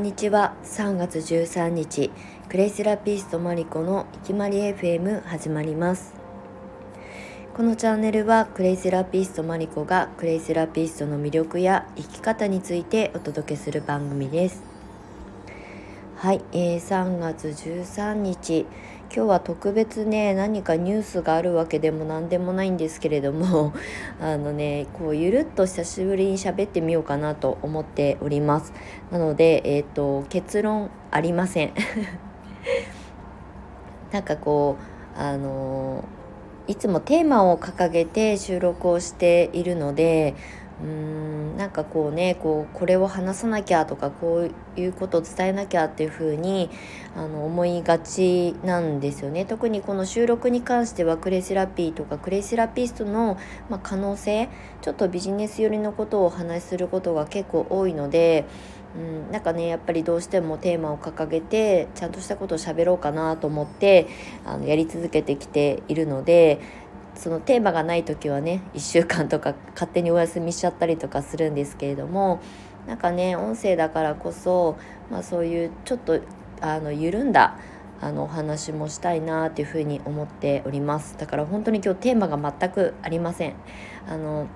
んにちは。3月13日クレイセラピストマリコのいきまり FM 始まります。このチャンネルはクレイセラピストマリコがクレイセラピストの魅力や生き方についてお届けする番組です。はい、えー、3月13日今日は特別ね何かニュースがあるわけでも何でもないんですけれども あのねこうゆるっと久しぶりに喋ってみようかなと思っております。なのでえっ、ー、と結論ありません。なんかこうあのいつもテーマを掲げて収録をしているのでうーんなんかこうねこうこれを話さなきゃとかこういうことを伝えなきゃっていう風にあに思いがちなんですよね。特にこの収録に関してはクレイセラピーとかクレイセラピストの、まあ、可能性ちょっとビジネス寄りのことをお話しすることが結構多いのでうん、なんかねやっぱりどうしてもテーマを掲げてちゃんとしたことを喋ろうかなと思ってあのやり続けてきているのでそのテーマがない時はね1週間とか勝手にお休みしちゃったりとかするんですけれどもなんかね音声だからこそ、まあ、そういうちょっとあの緩んだあのお話もしたいなっていうふうに思っております。だから本当に今日テーマが全くありません。あの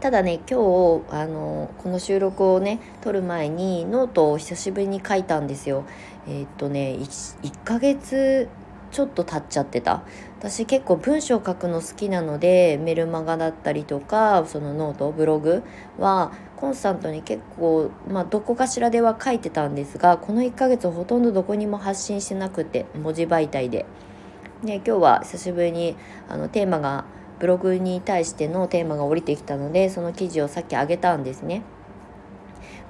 ただね今日あのこの収録をね録る前にノートを久しぶりに書いたんですよ。えー、っとね 1, 1ヶ月ちょっと経っちゃってた私結構文章書くの好きなのでメルマガだったりとかそのノートブログはコンスタントに結構、まあ、どこかしらでは書いてたんですがこの1ヶ月ほとんどどこにも発信してなくて文字媒体で。で今日は久しぶりにあのテーマがブログに対してのテーマが降りてきたのでその記事をさっき上げたんですね。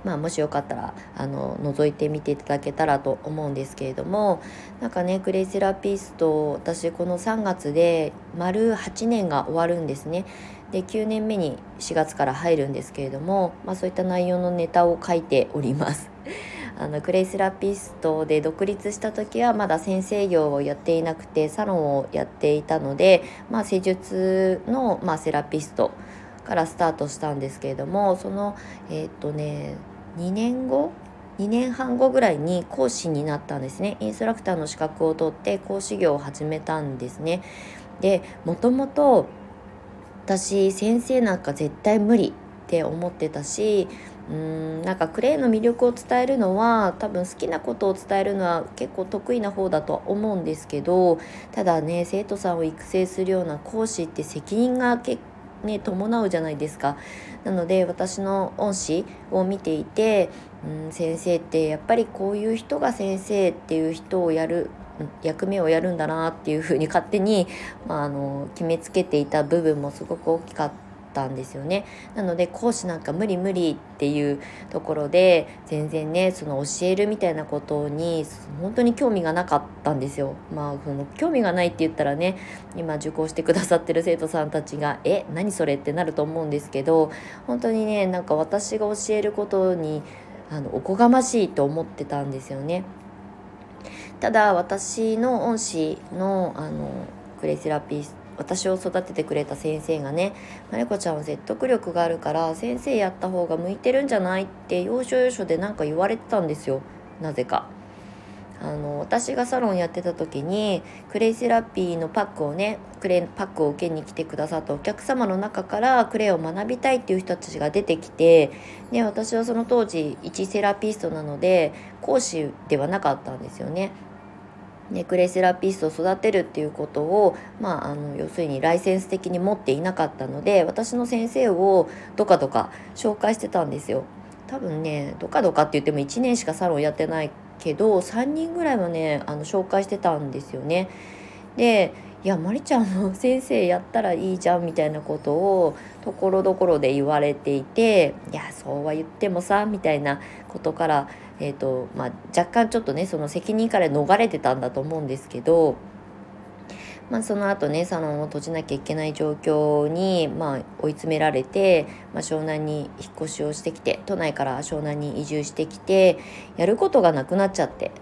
まあ、もしよかったらあの覗いてみていただけたらと思うんですけれどもなんかねクレイセラピスト私この3月で丸8年が終わるんですね。で9年目に4月から入るんですけれども、まあ、そういった内容のネタを書いております。あのクレイセラピストで独立した時はまだ先生業をやっていなくてサロンをやっていたので、まあ、施術の、まあ、セラピストからスタートしたんですけれどもそのえー、っとね2年後？2年半後ぐらいに講師になったんですね。インストラクターの資格を取って講師業を始めたんですね。でもともと私先生なんか絶対無理って思ってたしうーんなんかクレイの魅力を伝えるのは多分好きなことを伝えるのは結構得意な方だとは思うんですけどただね生徒さんを育成するような講師って責任が結構ね、伴うじゃないですか。なので私の恩師を見ていて、うん、先生ってやっぱりこういう人が先生っていう人をやる役目をやるんだなっていうふうに勝手に、まあ、あの決めつけていた部分もすごく大きかった。ったんですよねなので講師なんか無理無理っていうところで全然ねその教えるみたいなことに本当に興味がなかったんですよまあその興味がないって言ったらね今受講してくださってる生徒さんたちが「え何それ?」ってなると思うんですけど本当にねなんか私が教えることにあのおこがましいと思ってたんですよね。ただ私の恩師のあのクレイセラピス私を育ててくれた先生がね「まりこちゃんは説得力があるから先生やった方が向いてるんじゃない?」って要所要所で何か言われてたんですよなぜか。あの私がサロンやってた時にクレイセラピーのパックをねクレイパックを受けに来てくださったお客様の中からクレイを学びたいっていう人たちが出てきて、ね、私はその当時一セラピストなので講師ではなかったんですよね。ネクレセラピストを育てるっていうことを、まあ、あの要するにライセンス的に持っていなかったので私の先生をどかどか紹介してたんですよ。多分ねどかどかって言っても1年しかサロンやってないけど3人ぐらいはねあの紹介してたんですよね。でいやまりちゃんも先生やったらいいじゃんみたいなことをところどころで言われていていやそうは言ってもさみたいなことから、えーとまあ、若干ちょっとねその責任から逃れてたんだと思うんですけど。まあ、その後ねサロンを閉じなきゃいけない状況に、まあ、追い詰められて、まあ、湘南に引っ越しをしてきて都内から湘南に移住してきてやることがなくなっちゃって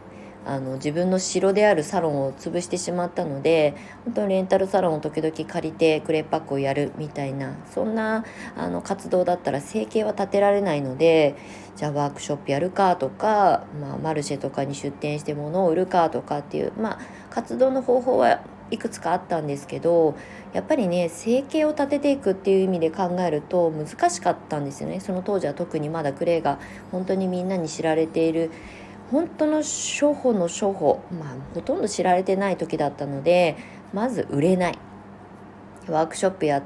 あの自分の城であるサロンを潰してしまったので本当にレンタルサロンを時々借りてクレーパックをやるみたいなそんなあの活動だったら生計は立てられないのでじゃあワークショップやるかとか、まあ、マルシェとかに出店して物を売るかとかっていう、まあ、活動の方法はいくつかあったんですけどやっぱりね生計を立てていくっていう意味で考えると難しかったんですよね。その当時は特にまだクレイが本当にみんなに知られている本当の初歩の初歩まあほとんど知られてない時だったのでまず売れない。ワークショップや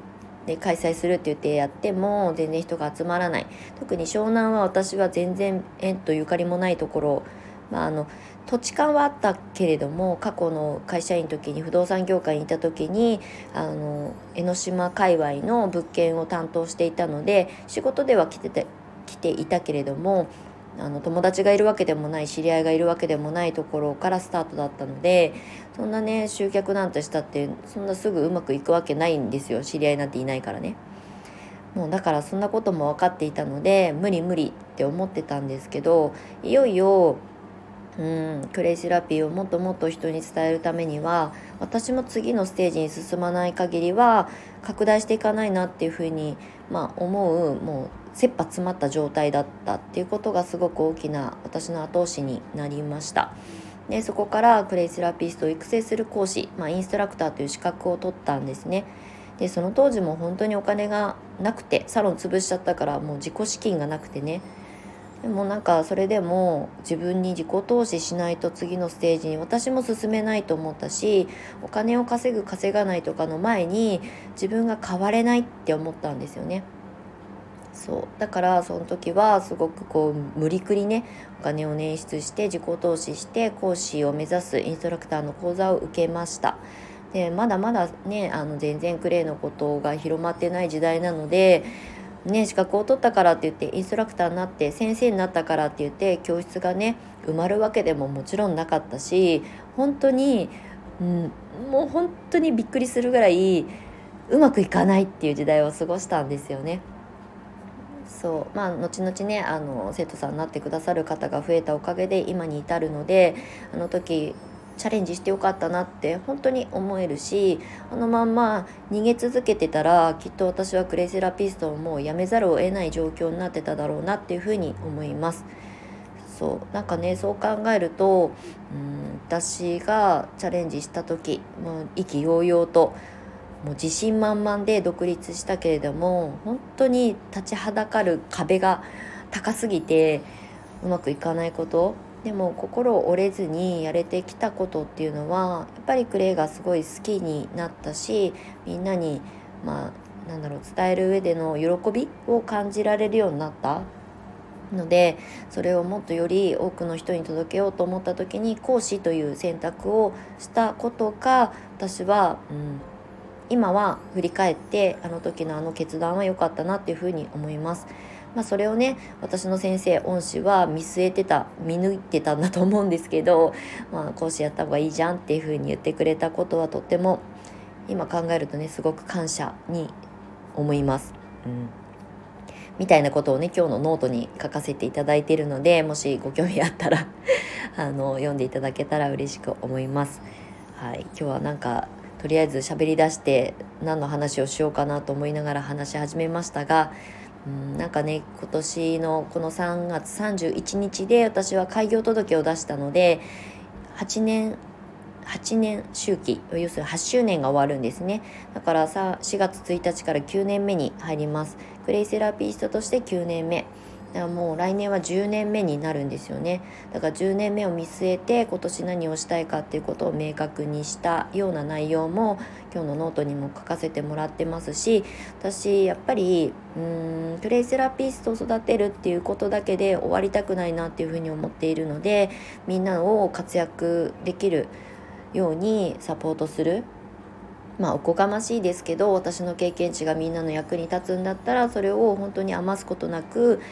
で開催するって言ってやっても全然人が集まらない。特に湘南は私は全然縁とゆかりもないところ。まあ、あの土地勘はあったけれども過去の会社員の時に不動産業界にいた時にあの江ノ島界隈の物件を担当していたので仕事では来てて来ていたけれどもあの友達がいるわけでもない知り合いがいるわけでもないところからスタートだったのでそんなね集客なんてしたってそんなすぐうまくいくわけないんですよ知り合いなんていないからね。もうだからそんなことも分かっていたので無理無理って思ってたんですけどいよいようんクレイセラピーをもっともっと人に伝えるためには私も次のステージに進まない限りは拡大していかないなっていうふうに、まあ、思うもう切羽詰まった状態だったっていうことがすごく大きな私の後押しになりました。でそこからクレイセラピストを育成する講師、まあ、インストラクターという資格を取ったんですね。でその当時も本当にお金がなくてサロン潰しちゃったからもう自己資金がなくてねでもなんかそれでも自分に自己投資しないと次のステージに私も進めないと思ったしお金を稼ぐ稼がないとかの前に自分が変われないって思ったんですよね。そうだからその時はすごくこう無理くりねお金を捻出して自己投資して講師を目指すインストラクターの講座を受けましたでまだまだねあの全然クレイのことが広まってない時代なのでね、資格を取ったからって言ってインストラクターになって先生になったからって言って教室がね埋まるわけでももちろんなかったし本当に、うん、もう本当にびっくりするぐらいうまくいかないっていう時代を過ごしたんですよね。そうまあ後々ねあの生徒さんになってくださる方が増えたおかげで今に至るのであの時チャレンジしてよかったなって本当に思えるしあのまんま逃げ続けてたらきっと私はクレイセラピストをもうやめざるを得ない状況になってただろうなっていうふうに思います。そうなんかねそう考えるとうん私がチャレンジした時もう意気揚々ともう自信満々で独立したけれども本当に立ちはだかる壁が高すぎてうまくいかないことでも心折れずにやれてきたことっていうのはやっぱりクレイがすごい好きになったしみんなにまあなんだろう伝える上での喜びを感じられるようになったのでそれをもっとより多くの人に届けようと思った時に講師という選択をしたことが私は、うん、今は振り返ってあの時のあの決断は良かったなっていうふうに思います。まあ、それをね私の先生恩師は見据えてた見抜いてたんだと思うんですけど、まあ、講師やった方がいいじゃんっていうふうに言ってくれたことはとっても今考えるとねすごく感謝に思います。うんみたいなことをね今日のノートに書かせていただいているのでもしご興味あったら あの読んでいただけたら嬉しく思います。はい、今日はなんかとりあえず喋り出して何の話をしようかなと思いながら話し始めましたがうんなんかね今年のこの3月31日で私は開業届を出したので8年8年周期要するに8周年が終わるんですね。だからさ4月1日から9年目に入ります。クレイセラピストとして9年目。だからもう来年は10年目になるんですよね。だから10年目を見据えて今年何をしたいかっていうことを明確にしたような内容も今日のノートにも書かせてもらってますし私やっぱりうんクレイセラピストを育てるっていうことだけで終わりたくないなっていうふうに思っているのでみんなを活躍できるようにサポートする。まあおこがましいですけど私の経験値がみんなの役に立つんだったらそれを本当に余すことなく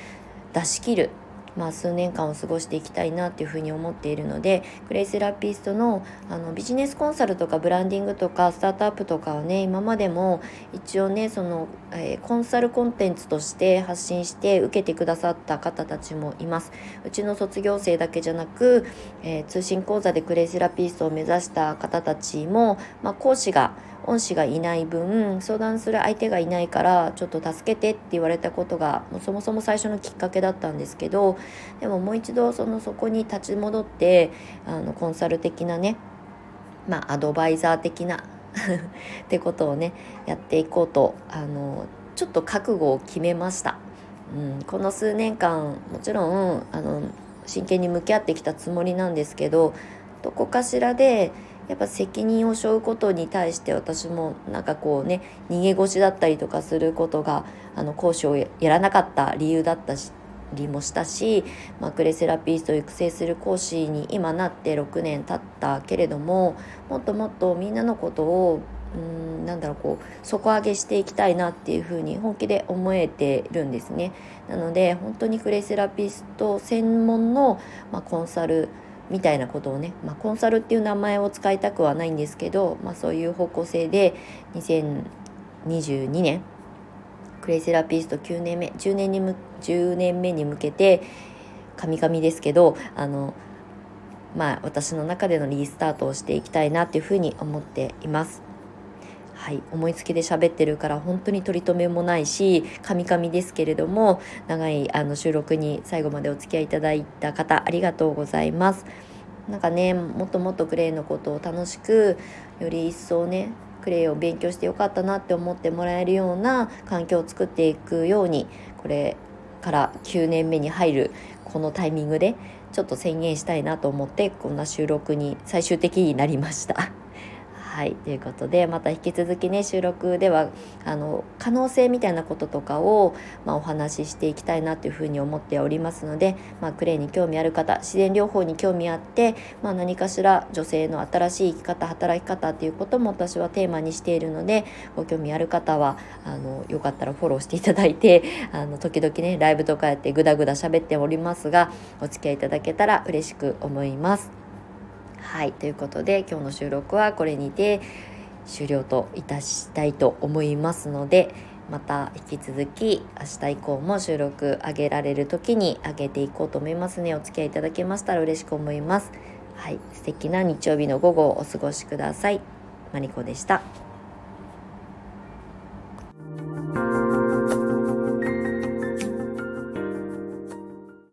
出し切るまあ、数年間を過ごしていきたいなっていうふうに思っているのでクレイセラピストのあのビジネスコンサルとかブランディングとかスタートアップとかはね今までも一応ねその、えー、コンサルコンテンツとして発信して受けてくださった方たちもいます。うちの卒業生だけじゃなく、えー、通信講座でクレイセラピストを目指した方たちも、まあ、講師が恩師がいない分相談する相手がいないからちょっと助けてって言われたことがもうそもそも最初のきっかけだったんですけどでももう一度そのそこに立ち戻ってあのコンサル的なねまあアドバイザー的な ってことをねやっていこうとあのちょっと覚悟を決めました。うん、この数年間もちろんあの真剣に向き合ってきたつもりなんですけどどこかしらでやっぱ責任を背負うことに対して私もなんかこうね逃げ腰だったりとかすることがあの講師をやらなかった理由だったりもしたし、まあ、クレセラピストを育成する講師に今なって6年経ったけれどももっともっとみんなのことをうんなんだろうこう底上げしていきたいなっていうふうに本気で思えてるんですね。なので本当にクレセラピスト専門の、まあ、コンサルみたいなことをね、まあ、コンサルっていう名前を使いたくはないんですけど、まあ、そういう方向性で2022年クレイセラピスト9年目10年にむ10年目に向けてカミカミですけどあのまあ私の中でのリスタートをしていきたいなっていうふうに思っています。はい、思いつきで喋ってるから本当に取り留めもないしカミカミですけれども長いあの収録に最後までお付き合いいただいた方ありがとうございます。なんかねもっともっとクレイのことを楽しくより一層ねクレイを勉強してよかったなって思ってもらえるような環境を作っていくようにこれから9年目に入るこのタイミングでちょっと宣言したいなと思ってこんな収録に最終的になりました。はいということでまた引き続きね収録ではあの可能性みたいなこととかを、まあ、お話ししていきたいなというふうに思っておりますので、まあ、クレイに興味ある方自然療法に興味あって、まあ、何かしら女性の新しい生き方働き方っていうことも私はテーマにしているのでご興味ある方はあのよかったらフォローしていただいてあの時々ねライブとかやってグダグダ喋っておりますがお付き合いいただけたら嬉しく思います。はいということで今日の収録はこれにて終了といたしたいと思いますのでまた引き続き明日以降も収録上げられる時に上げていこうと思います、ね、お付き合いいただけましたら嬉しく思います。はい素敵な日曜日の午後をお過ごしください。マリコでした。